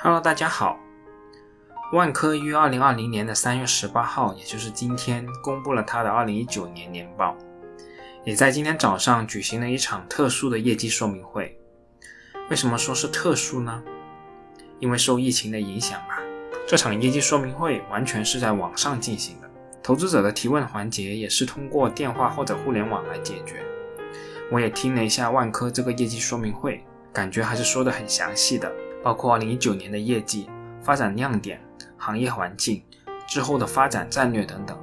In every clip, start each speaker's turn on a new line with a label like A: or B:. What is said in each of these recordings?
A: Hello，大家好。万科于二零二零年的三月十八号，也就是今天，公布了它的二零一九年年报，也在今天早上举行了一场特殊的业绩说明会。为什么说是特殊呢？因为受疫情的影响吧。这场业绩说明会完全是在网上进行的，投资者的提问环节也是通过电话或者互联网来解决。我也听了一下万科这个业绩说明会，感觉还是说的很详细的。包括二零一九年的业绩、发展亮点、行业环境、之后的发展战略等等，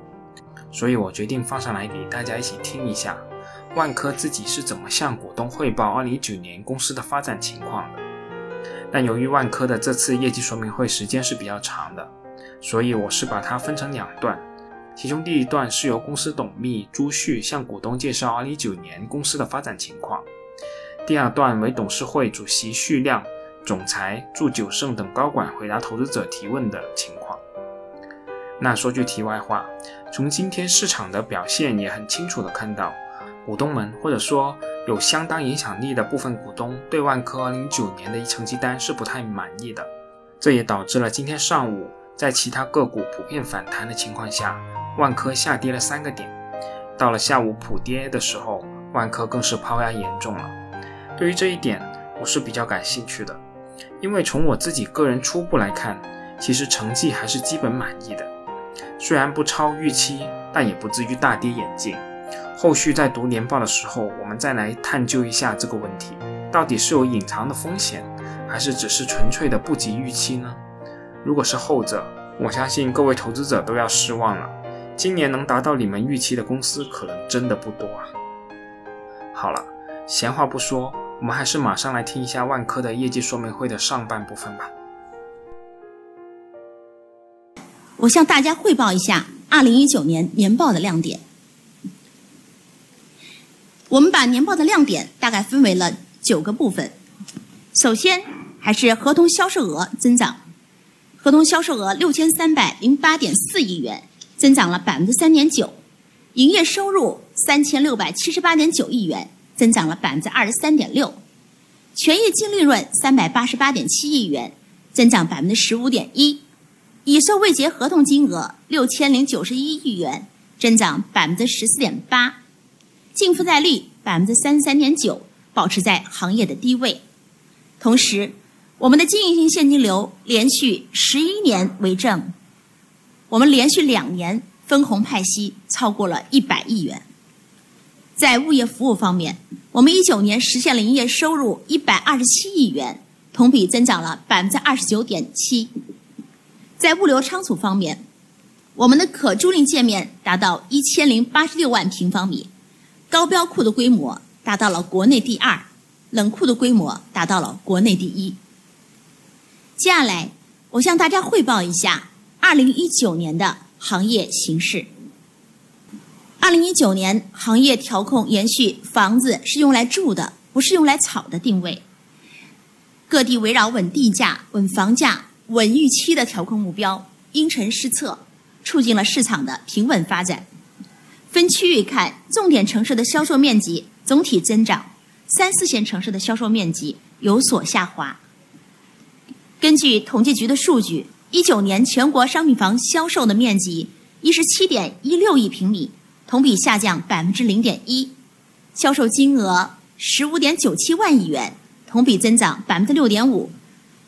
A: 所以我决定放上来给大家一起听一下，万科自己是怎么向股东汇报二零一九年公司的发展情况的。但由于万科的这次业绩说明会时间是比较长的，所以我是把它分成两段，其中第一段是由公司董秘朱旭向股东介绍二零一九年公司的发展情况，第二段为董事会主席徐亮。总裁祝九胜等高管回答投资者提问的情况。那说句题外话，从今天市场的表现也很清楚的看到，股东们或者说有相当影响力的部分股东对万科09年的成绩单是不太满意的。这也导致了今天上午在其他个股普遍反弹的情况下，万科下跌了三个点。到了下午普跌的时候，万科更是抛压严重了。对于这一点，我是比较感兴趣的。因为从我自己个人初步来看，其实成绩还是基本满意的，虽然不超预期，但也不至于大跌眼镜。后续在读年报的时候，我们再来探究一下这个问题，到底是有隐藏的风险，还是只是纯粹的不及预期呢？如果是后者，我相信各位投资者都要失望了。今年能达到你们预期的公司，可能真的不多啊。好了，闲话不说。我们还是马上来听一下万科的业绩说明会的上半部分吧。
B: 我向大家汇报一下二零一九年年报的亮点。我们把年报的亮点大概分为了九个部分。首先，还是合同销售额增长，合同销售额六千三百零八点四亿元，增长了百分之三点九；营业收入三千六百七十八点九亿元。增长了百分之二十三点六，权益净利润三百八十八点七亿元，增长百分之十五点一，已售未结合同金额六千零九十一亿元，增长百分之十四点八，净负债率百分之三十三点九，保持在行业的低位。同时，我们的经营性现金流连续十一年为正，我们连续两年分红派息超过了一百亿元。在物业服务方面，我们一九年实现了营业收入一百二十七亿元，同比增长了百分之二十九点七。在物流仓储方面，我们的可租赁界面达到一千零八十六万平方米，高标库的规模达到了国内第二，冷库的规模达到了国内第一。接下来，我向大家汇报一下二零一九年的行业形势。二零一九年行业调控延续“房子是用来住的，不是用来炒的”定位，各地围绕稳地价、稳房价、稳预期的调控目标，因城施策，促进了市场的平稳发展。分区域看，重点城市的销售面积总体增长，三四线城市的销售面积有所下滑。根据统计局的数据，一九年全国商品房销售的面积一十七点一六亿平米。同比下降百分之零点一，销售金额十五点九七万亿元，同比增长百分之六点五，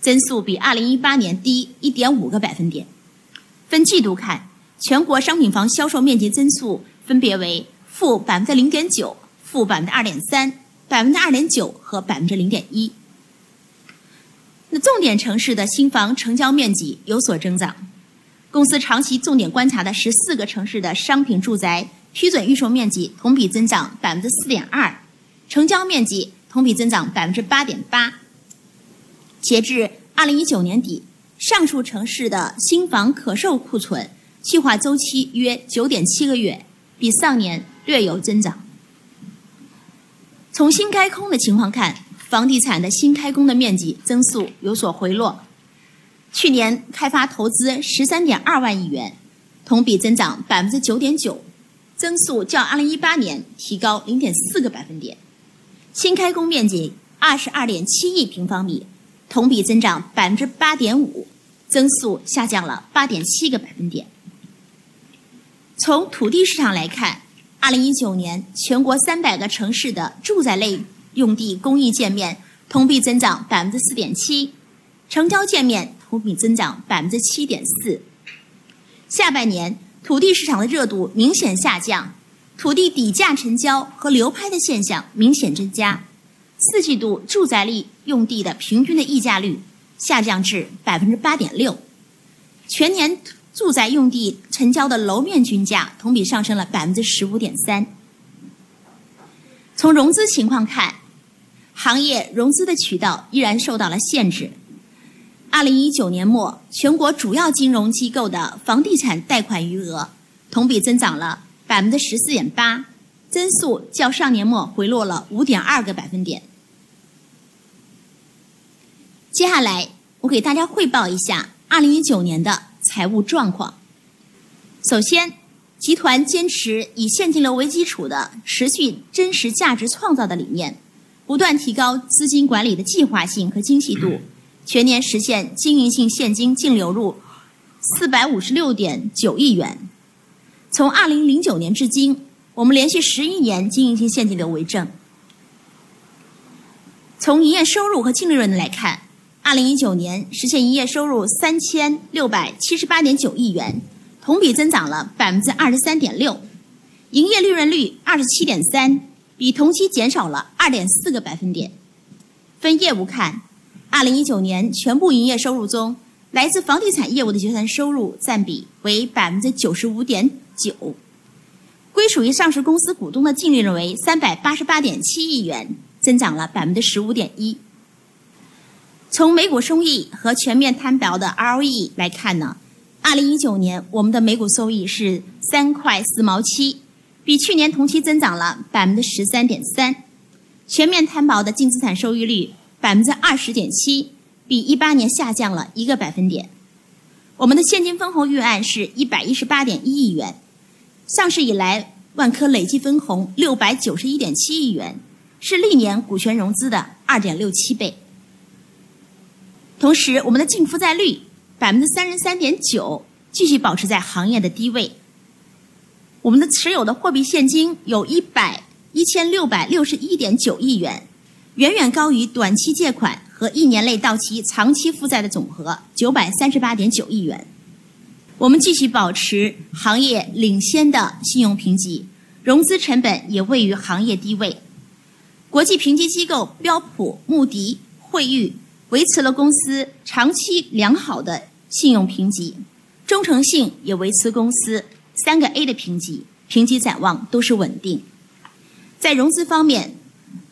B: 增速比二零一八年低一点五个百分点。分季度看，全国商品房销售面积增速分别为负百分之零点九、负百分之二点三、百分之二点九和百分之零点一。那重点城市的新房成交面积有所增长，公司长期重点观察的十四个城市的商品住宅。批准预售面积同比增长百分之四点二，成交面积同比增长百分之八点八。截至二零一九年底，上述城市的新房可售库存计划周期约九点七个月，比上年略有增长。从新开空的情况看，房地产的新开工的面积增速有所回落。去年开发投资十三点二万亿元，同比增长百分之九点九。增速较二零一八年提高零点四个百分点，新开工面积二十二点七亿平方米，同比增长百分之八点五，增速下降了八点七个百分点。从土地市场来看，二零一九年全国三百个城市的住宅类用地供应建面同比增长百分之四点七，成交建面同比增长百分之七点四。下半年土地市场的热度明显下降，土地底价成交和流拍的现象明显增加。四季度住宅类用地的平均的溢价率下降至百分之八点六，全年住宅用地成交的楼面均价同比上升了百分之十五点三。从融资情况看，行业融资的渠道依然受到了限制。二零一九年末，全国主要金融机构的房地产贷款余额同比增长了百分之十四点八，增速较上年末回落了五点二个百分点。接下来，我给大家汇报一下二零一九年的财务状况。首先，集团坚持以现金流为基础的持续真实价值创造的理念，不断提高资金管理的计划性和精细度。全年实现经营性现金净流入四百五十六点九亿元。从二零零九年至今，我们连续十一年经营性现金流为正。从营业收入和净利润来看，二零一九年实现营业收入三千六百七十八点九亿元，同比增长了百分之二十三点六；营业利润率二十七点三，比同期减少了二点四个百分点。分业务看。二零一九年全部营业收入中，来自房地产业务的结算收入占比为百分之九十五点九，归属于上市公司股东的净利润为三百八十八点七亿元，增长了百分之十五点一。从每股收益和全面摊薄的 ROE 来看呢，二零一九年我们的每股收益是三块四毛七，比去年同期增长了百分之十三点三，全面摊薄的净资产收益率。百分之二十点七，比一八年下降了一个百分点。我们的现金分红预案是一百一十八点一亿元，上市以来万科累计分红六百九十一点七亿元，是历年股权融资的二点六七倍。同时，我们的净负债率百分之三十三点九，继续保持在行业的低位。我们的持有的货币现金有一百一千六百六十一点九亿元。远远高于短期借款和一年内到期长期负债的总和九百三十八点九亿元。我们继续保持行业领先的信用评级，融资成本也位于行业低位。国际评级机构标普、穆迪、惠誉维持了公司长期良好的信用评级，忠诚性也维持公司三个 A 的评级，评级展望都是稳定。在融资方面。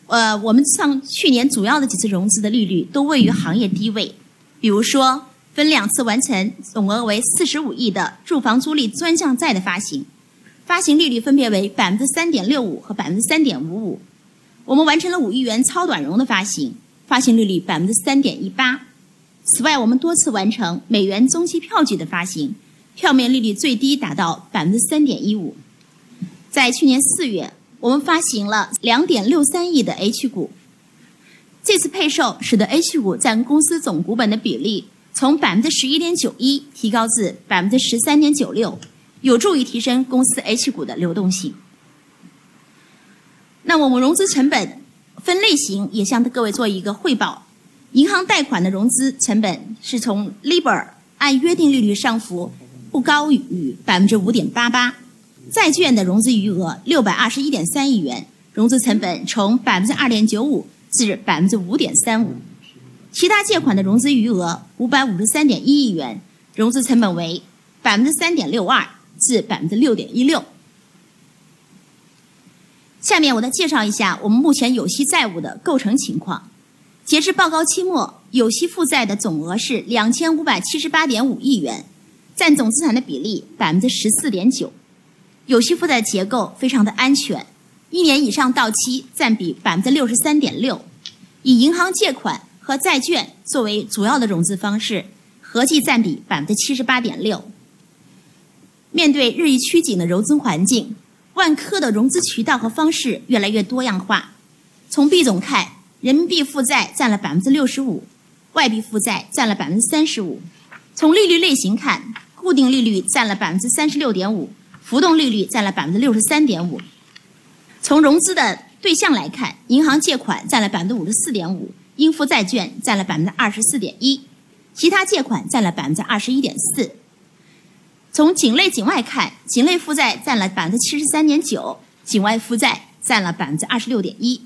B: 呃，我们上去年主要的几次融资的利率都位于行业低位，比如说分两次完成总额为四十五亿的住房租赁专项债的发行，发行利率分别为百分之三点六五和百分之三点五五。我们完成了五亿元超短融的发行，发行利率百分之三点一八。此外，我们多次完成美元中期票据的发行，票面利率最低达到百分之三点一五。在去年四月。我们发行了两点六三亿的 H 股，这次配售使得 H 股占公司总股本的比例从百分之十一点九一提高至百分之十三点九六，有助于提升公司 H 股的流动性。那我们融资成本分类型也向各位做一个汇报：银行贷款的融资成本是从 LIBOR 按约定利率上浮不高于百分之五点八八。债券的融资余额六百二十一点三亿元，融资成本从百分之二点九五至百分之五点三五；其他借款的融资余额五百五十三点一亿元，融资成本为百分之三点六二至百分之六点一六。下面我再介绍一下我们目前有息债务的构成情况。截至报告期末，有息负债的总额是两千五百七十八点五亿元，占总资产的比例百分之十四点九。有息负债结构非常的安全，一年以上到期占比百分之六十三点六，以银行借款和债券作为主要的融资方式，合计占比百分之七十八点六。面对日益趋紧的融资环境，万科的融资渠道和方式越来越多样化。从币种看，人民币负债占了百分之六十五，外币负债占了百分之三十五。从利率类型看，固定利率占了百分之三十六点五，浮动利率占了百分之六十三点五。从融资的对象来看，银行借款占了百分之五十四点五，应付债券占了百分之二十四点一，其他借款占了百分之二十一点四。从境内境外看，境内负债占了百分之七十三点九，境外负债占了百分之二十六点一。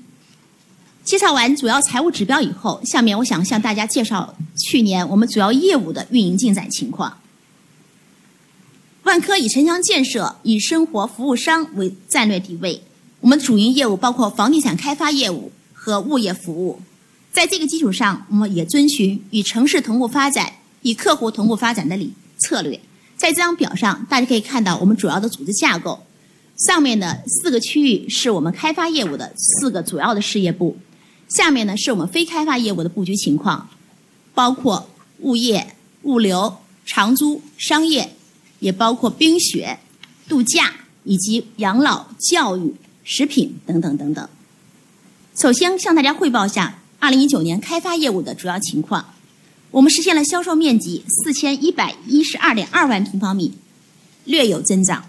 B: 介绍完主要财务指标以后，下面我想向大家介绍去年我们主要业务的运营进展情况。万科以城乡建设、以生活服务商为战略定位，我们主营业务包括房地产开发业务和物业服务。在这个基础上，我们也遵循与城市同步发展、与客户同步发展的理策略。在这张表上，大家可以看到我们主要的组织架构。上面的四个区域是我们开发业务的四个主要的事业部，下面呢是我们非开发业务的布局情况，包括物业、物流、长租、商业，也包括冰雪、度假以及养老、教育、食品等等等等。首先向大家汇报一下二零一九年开发业务的主要情况。我们实现了销售面积四千一百一十二点二万平方米，略有增长；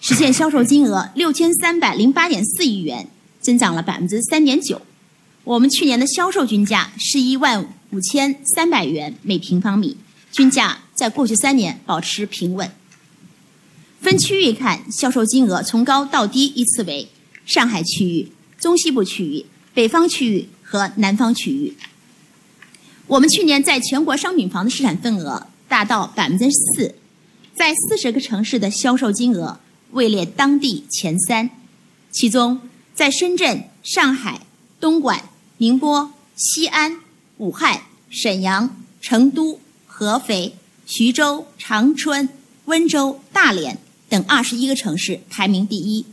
B: 实现销售金额六千三百零八点四亿元，增长了百分之三点九。我们去年的销售均价是一万五千三百元每平方米，均价在过去三年保持平稳。分区域看，销售金额从高到低依次为上海区域、中西部区域、北方区域和南方区域。我们去年在全国商品房的市场份额达到百分之四，在四十个城市的销售金额位列当地前三，其中在深圳、上海、东莞、宁波、西安、武汉、沈阳、成都、合肥、徐州、长春、温州、大连等二十一个城市排名第一，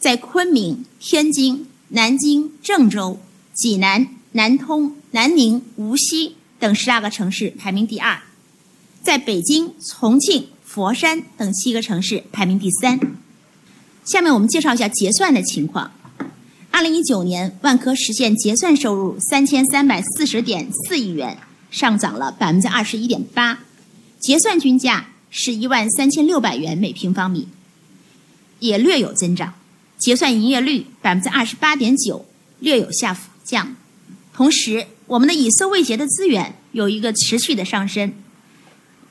B: 在昆明、天津、南京、郑州、济南。南通、南宁、无锡等十二个城市排名第二，在北京、重庆、佛山等七个城市排名第三。下面我们介绍一下结算的情况。二零一九年，万科实现结算收入三千三百四十点四亿元，上涨了百分之二十一点八，结算均价是一万三千六百元每平方米，也略有增长。结算营业率百分之二十八点九，略有下降。同时，我们的已收未结的资源有一个持续的上升。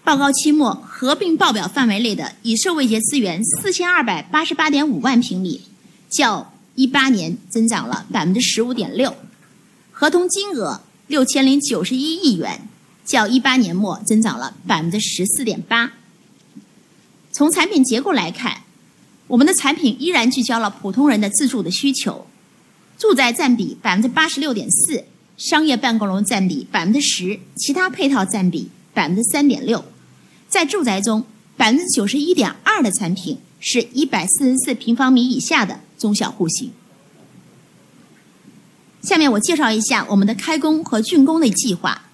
B: 报告期末合并报表范围内的已收未结资源四千二百八十八点五万平米，较一八年增长了百分之十五点六。合同金额六千零九十一亿元，较一八年末增长了百分之十四点八。从产品结构来看，我们的产品依然聚焦了普通人的自住的需求，住宅占比百分之八十六点四。商业办公楼占比百分之十，其他配套占比百分之三点六。在住宅中，百分之九十一点二的产品是一百四十四平方米以下的中小户型。下面我介绍一下我们的开工和竣工的计划。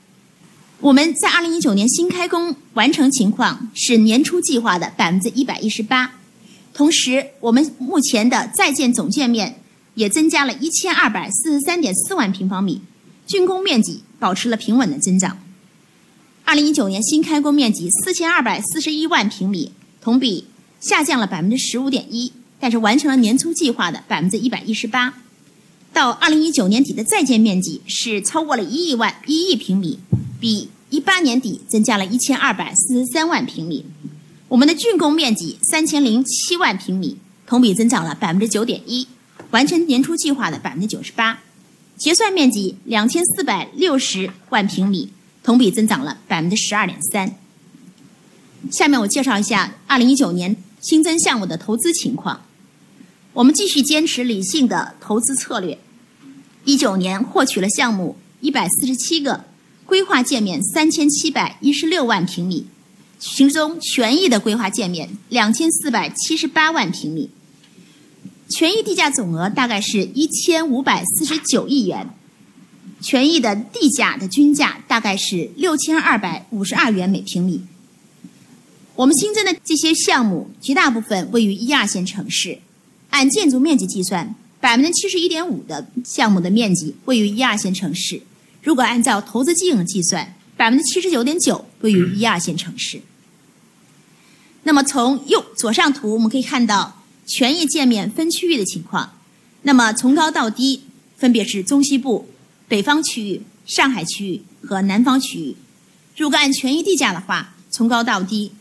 B: 我们在二零一九年新开工完成情况是年初计划的百分之一百一十八，同时我们目前的在建总建面也增加了一千二百四十三点四万平方米。竣工面积保持了平稳的增长。二零一九年新开工面积四千二百四十一万平米，同比下降了百分之十五点一，但是完成了年初计划的百分之一百一十八。到二零一九年底的在建面积是超过了一亿万一亿平米，比一八年底增加了一千二百四十三万平米。我们的竣工面积三千零七万平米，同比增长了百分之九点一，完成年初计划的百分之九十八。结算面积两千四百六十万平米，同比增长了百分之十二点三。下面我介绍一下二零一九年新增项目的投资情况。我们继续坚持理性的投资策略，一九年获取了项目一百四十七个，规划建面三千七百一十六万平米，其中权益的规划建面两千四百七十八万平米。权益地价总额大概是一千五百四十九亿元，权益的地价的均价大概是六千二百五十二元每平米。我们新增的这些项目，绝大部分位于一二线城市。按建筑面积计算，百分之七十一点五的项目的面积位于一二线城市。如果按照投资金额计算，百分之七十九点九位于一二线城市。那么从右左上图我们可以看到权益界面分区域的情况。那么从高到低分别是中西部、北方区域、上海区域和南方区域。如果按权益地价的话，从高到低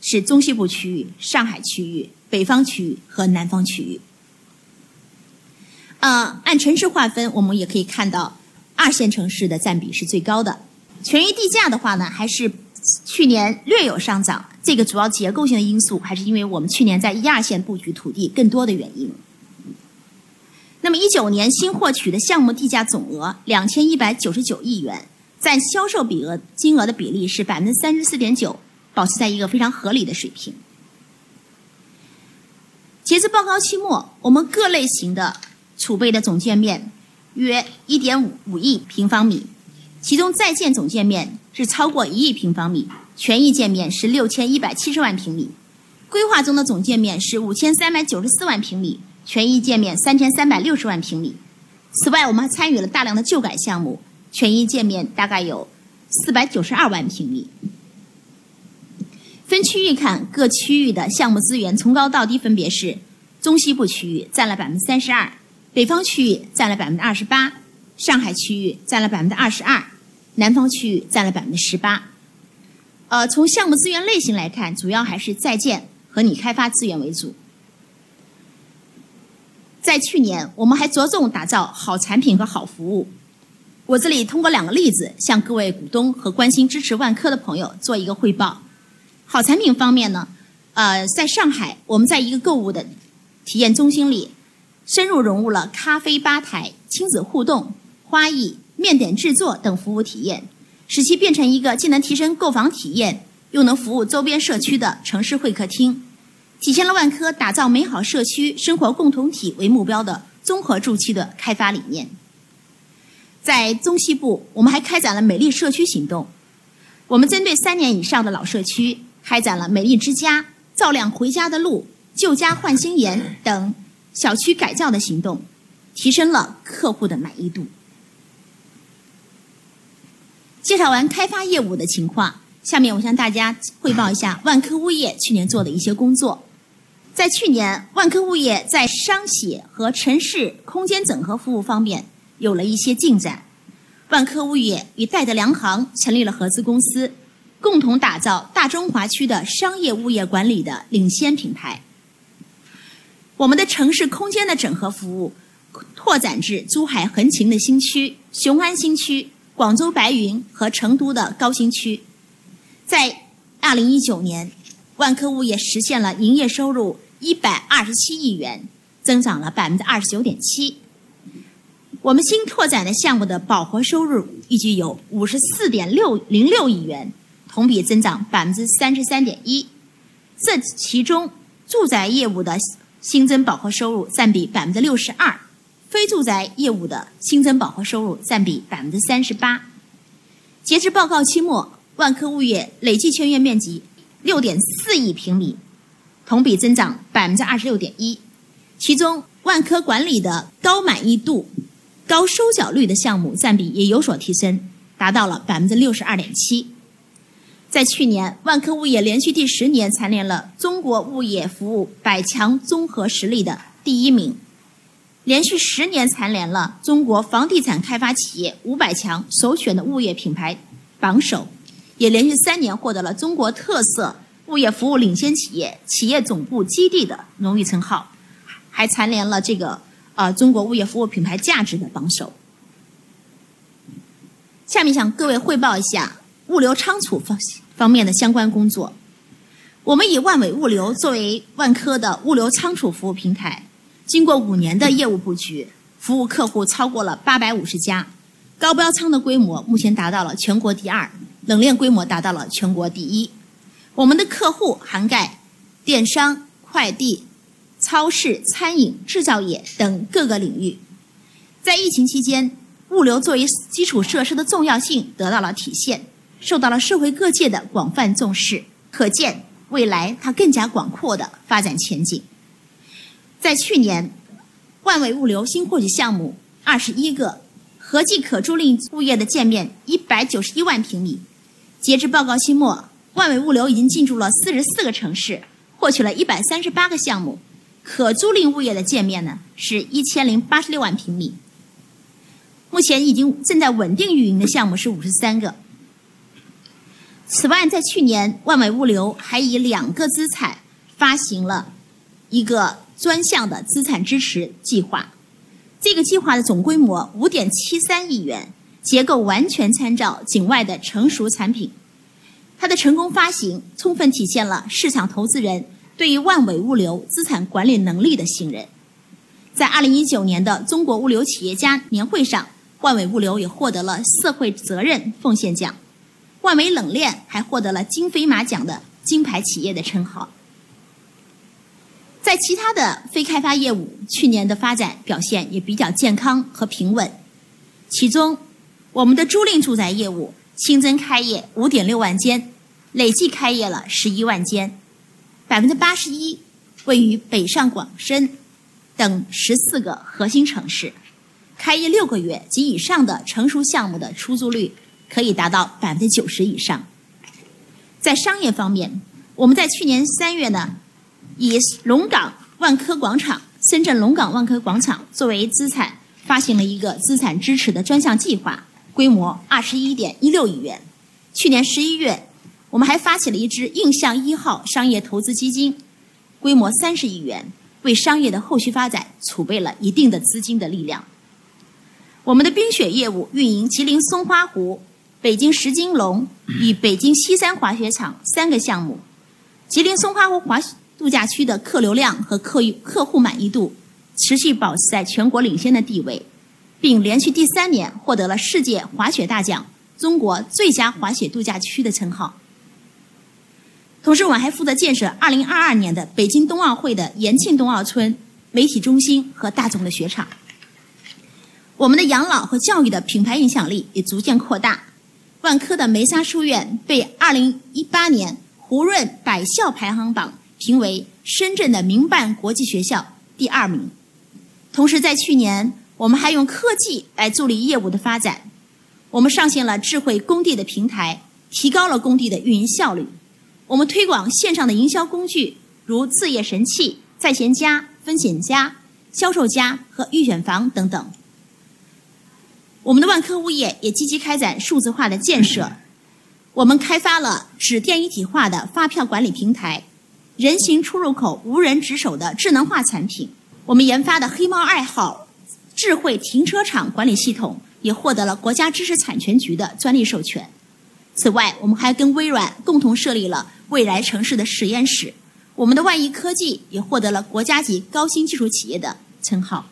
B: 是中西部区域、上海区域、北方区域和南方区域。呃，按城市划分，我们也可以看到二线城市的占比是最高的。权益地价的话呢，还是去年略有上涨。这个主要结构性的因素，还是因为我们去年在一二线布局土地更多的原因。那么一九年新获取的项目地价总额两千一百九十九亿元，占销售比额金额的比例是百分之三十四点九，保持在一个非常合理的水平。截至报告期末，我们各类型的储备的总建面约一点五五亿平方米，其中在建总建面是超过一亿平方米。权益建面是六千一百七十万平米，规划中的总建面是五千三百九十四万平米，权益建面三千三百六十万平米。此外，我们还参与了大量的旧改项目，权益建面大概有四百九十二万平米。分区域看，各区域的项目资源从高到低分别是：中西部区域占了百分之三十二，北方区域占了百分之二十八，上海区域占了百分之二十二，南方区域占了百分之十八。呃，从项目资源类型来看，主要还是在建和拟开发资源为主。在去年，我们还着重打造好产品和好服务。我这里通过两个例子，向各位股东和关心支持万科的朋友做一个汇报。好产品方面呢，呃，在上海，我们在一个购物的体验中心里，深入融入了咖啡吧台、亲子互动、花艺、面点制作等服务体验。使其变成一个既能提升购房体验，又能服务周边社区的城市会客厅，体现了万科打造美好社区生活共同体为目标的综合住区的开发理念。在中西部，我们还开展了美丽社区行动。我们针对三年以上的老社区，开展了美丽之家、照亮回家的路、旧家换新颜等小区改造的行动，提升了客户的满意度。介绍完开发业务的情况，下面我向大家汇报一下万科物业去年做的一些工作。在去年，万科物业在商写和城市空间整合服务方面有了一些进展。万科物业与戴德梁行成立了合资公司，共同打造大中华区的商业物业管理的领先品牌。我们的城市空间的整合服务拓展至珠海横琴的新区、雄安新区。广州白云和成都的高新区，在二零一九年，万科物业实现了营业收入一百二十七亿元，增长了百分之二十九点七。我们新拓展的项目的饱和收入预计有五十四点六零六亿元，同比增长百分之三十三点一。这其中，住宅业务的新增饱和收入占比百分之六十二。非住宅业务的新增饱和收入占比百分之三十八。截至报告期末，万科物业累计签约面积六点四亿平米，同比增长百分之二十六点一。其中，万科管理的高满意度、高收缴率的项目占比也有所提升，达到了百分之六十二点七。在去年，万科物业连续第十年蝉联了中国物业服务百强综合实力的第一名。连续十年蝉联了中国房地产开发企业五百强首选的物业品牌榜首，也连续三年获得了中国特色物业服务领先企业企业总部基地的荣誉称号，还蝉联了这个呃中国物业服务品牌价值的榜首。下面向各位汇报一下物流仓储方方面的相关工作。我们以万伟物流作为万科的物流仓储服务平台。经过五年的业务布局，服务客户超过了八百五十家，高标仓的规模目前达到了全国第二，冷链规模达到了全国第一。我们的客户涵盖电商、快递、超市、餐饮、制造业等各个领域。在疫情期间，物流作为基础设施的重要性得到了体现，受到了社会各界的广泛重视，可见未来它更加广阔的发展前景。在去年，万维物流新获取项目二十一个，合计可租赁物业的建面一百九十一万平米。截至报告期末，万伟物流已经进驻了四十四个城市，获取了一百三十八个项目，可租赁物业的建面呢是一千零八十六万平米。目前已经正在稳定运营的项目是五十三个。此外，在去年，万伟物流还以两个资产发行了一个专项的资产支持计划。这个计划的总规模五点七三亿元，结构完全参照境外的成熟产品。它的成功发行，充分体现了市场投资人对于万伟物流资产管理能力的信任。在二零一九年的中国物流企业家年会上，万伟物流也获得了社会责任奉献奖，万维冷链还获得了金飞马奖的金牌企业的称号。在其他的非开发业务，去年的发展表现也比较健康和平稳。其中，我们的租赁住宅业务新增开业五点六万间，累计开业了十一万间，百分之八十一位于北上广深等十四个核心城市，开业六个月及以上的成熟项目的出租率可以达到百分之九十以上。在商业方面，我们在去年三月呢。以龙岗万科广场、深圳龙岗万科广场作为资产，发行了一个资产支持的专项计划，规模二十一点一六亿元。去年十一月，我们还发起了一支印象一号商业投资基金，规模三十亿元，为商业的后续发展储备了一定的资金的力量。我们的冰雪业务运营吉林松花湖、北京石金龙与北京西山滑雪场三个项目，吉林松花湖滑雪。度假区的客流量和客客户满意度持续保持在全国领先的地位，并连续第三年获得了世界滑雪大奖“中国最佳滑雪度假区”的称号。同时，我们还负责建设2022年的北京冬奥会的延庆冬奥村、媒体中心和大众的雪场。我们的养老和教育的品牌影响力也逐渐扩大，万科的梅沙书院被2018年胡润百校排行榜。评为深圳的民办国际学校第二名。同时，在去年，我们还用科技来助力业务的发展。我们上线了智慧工地的平台，提高了工地的运营效率。我们推广线上的营销工具，如置业神器、在线加、分险加、销售加和预选房等等。我们的万科物业也积极开展数字化的建设。我们开发了纸电一体化的发票管理平台。人行出入口无人值守的智能化产品，我们研发的“黑猫二号”智慧停车场管理系统也获得了国家知识产权局的专利授权。此外，我们还跟微软共同设立了未来城市的实验室。我们的万亿科技也获得了国家级高新技术企业的称号。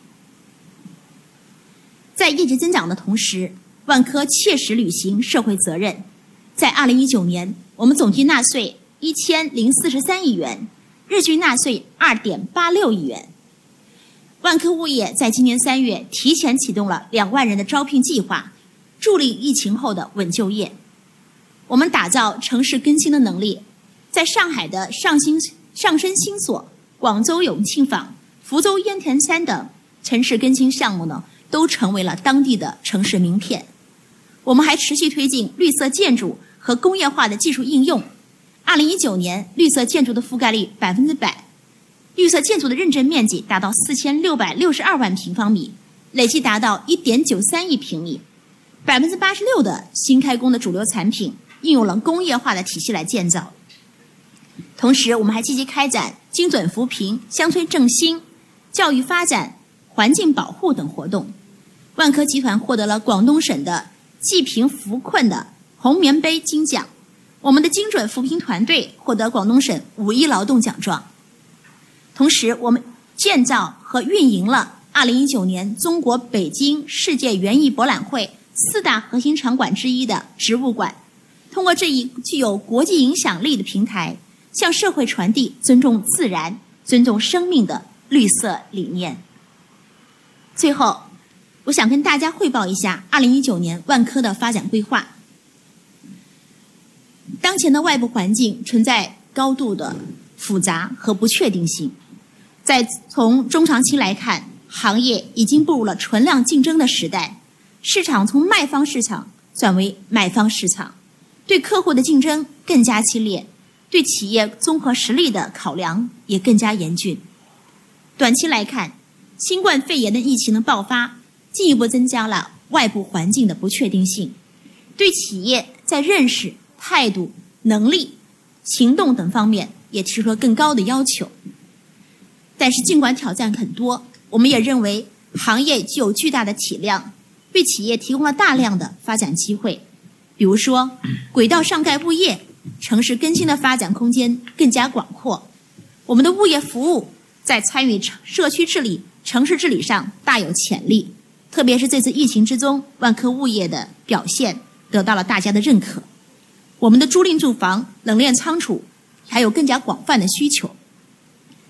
B: 在业绩增长的同时，万科切实履行社会责任。在2019年，我们总计纳税。一千零四十三亿元，日均纳税二点八六亿元。万科物业在今年三月提前启动了两万人的招聘计划，助力疫情后的稳就业。我们打造城市更新的能力，在上海的上新上升新所、广州永庆坊、福州烟田山等城市更新项目呢，都成为了当地的城市名片。我们还持续推进绿色建筑和工业化的技术应用。二零一九年，绿色建筑的覆盖率百分之百，绿色建筑的认证面积达到四千六百六十二万平方米，累计达到一点九三亿平米。百分之八十六的新开工的主流产品应用了工业化的体系来建造。同时，我们还积极开展精准扶贫、乡村振兴、教育发展、环境保护等活动。万科集团获得了广东省的济贫扶困的红棉杯金奖。我们的精准扶贫团队获得广东省五一劳动奖状。同时，我们建造和运营了2019年中国北京世界园艺博览会四大核心场馆之一的植物馆。通过这一具有国际影响力的平台，向社会传递尊重自然、尊重生命的绿色理念。最后，我想跟大家汇报一下2019年万科的发展规划。当前的外部环境存在高度的复杂和不确定性，在从中长期来看，行业已经步入了存量竞争的时代，市场从卖方市场转为买方市场，对客户的竞争更加激烈，对企业综合实力的考量也更加严峻。短期来看，新冠肺炎的疫情的爆发，进一步增加了外部环境的不确定性，对企业在认识、态度、能力、行动等方面也提出了更高的要求。但是，尽管挑战很多，我们也认为行业具有巨大的体量，为企业提供了大量的发展机会。比如说，轨道上盖物业、城市更新的发展空间更加广阔。我们的物业服务在参与社区治理、城市治理上大有潜力。特别是这次疫情之中，万科物业的表现得到了大家的认可。我们的租赁住房、冷链仓储还有更加广泛的需求。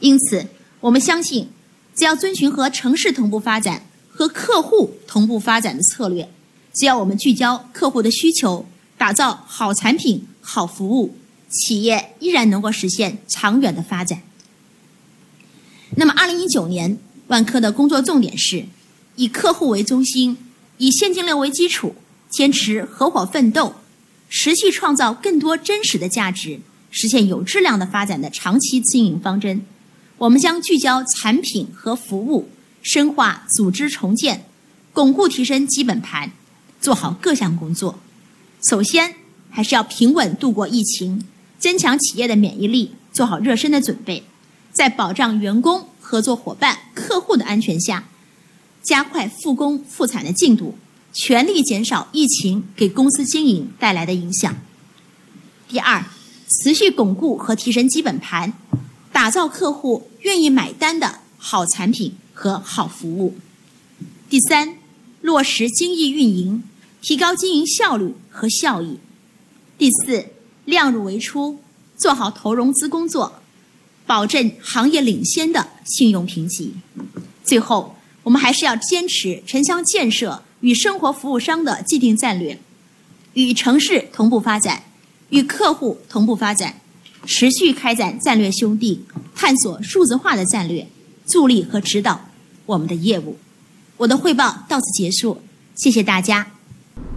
B: 因此，我们相信，只要遵循和城市同步发展、和客户同步发展的策略，只要我们聚焦客户的需求，打造好产品、好服务，企业依然能够实现长远的发展。那么，二零一九年，万科的工作重点是以客户为中心，以现金流为基础，坚持合伙奋斗，持续创造更多真实的价值，实现有质量的发展的长期经营方针。我们将聚焦产品和服务，深化组织重建，巩固提升基本盘，做好各项工作。首先，还是要平稳度过疫情，增强企业的免疫力，做好热身的准备。在保障员工、合作伙伴、客户的安全下，加快复工复产的进度，全力减少疫情给公司经营带来的影响。第二，持续巩固和提升基本盘。打造客户愿意买单的好产品和好服务。第三，落实精益运营，提高经营效率和效益。第四，量入为出，做好投融资工作，保证行业领先的信用评级。最后，我们还是要坚持城乡建设与生活服务商的既定战略，与城市同步发展，与客户同步发展。持续开展战略兄弟，探索数字化的战略，助力和指导我们的业务。我的汇报到此结束，谢谢大家。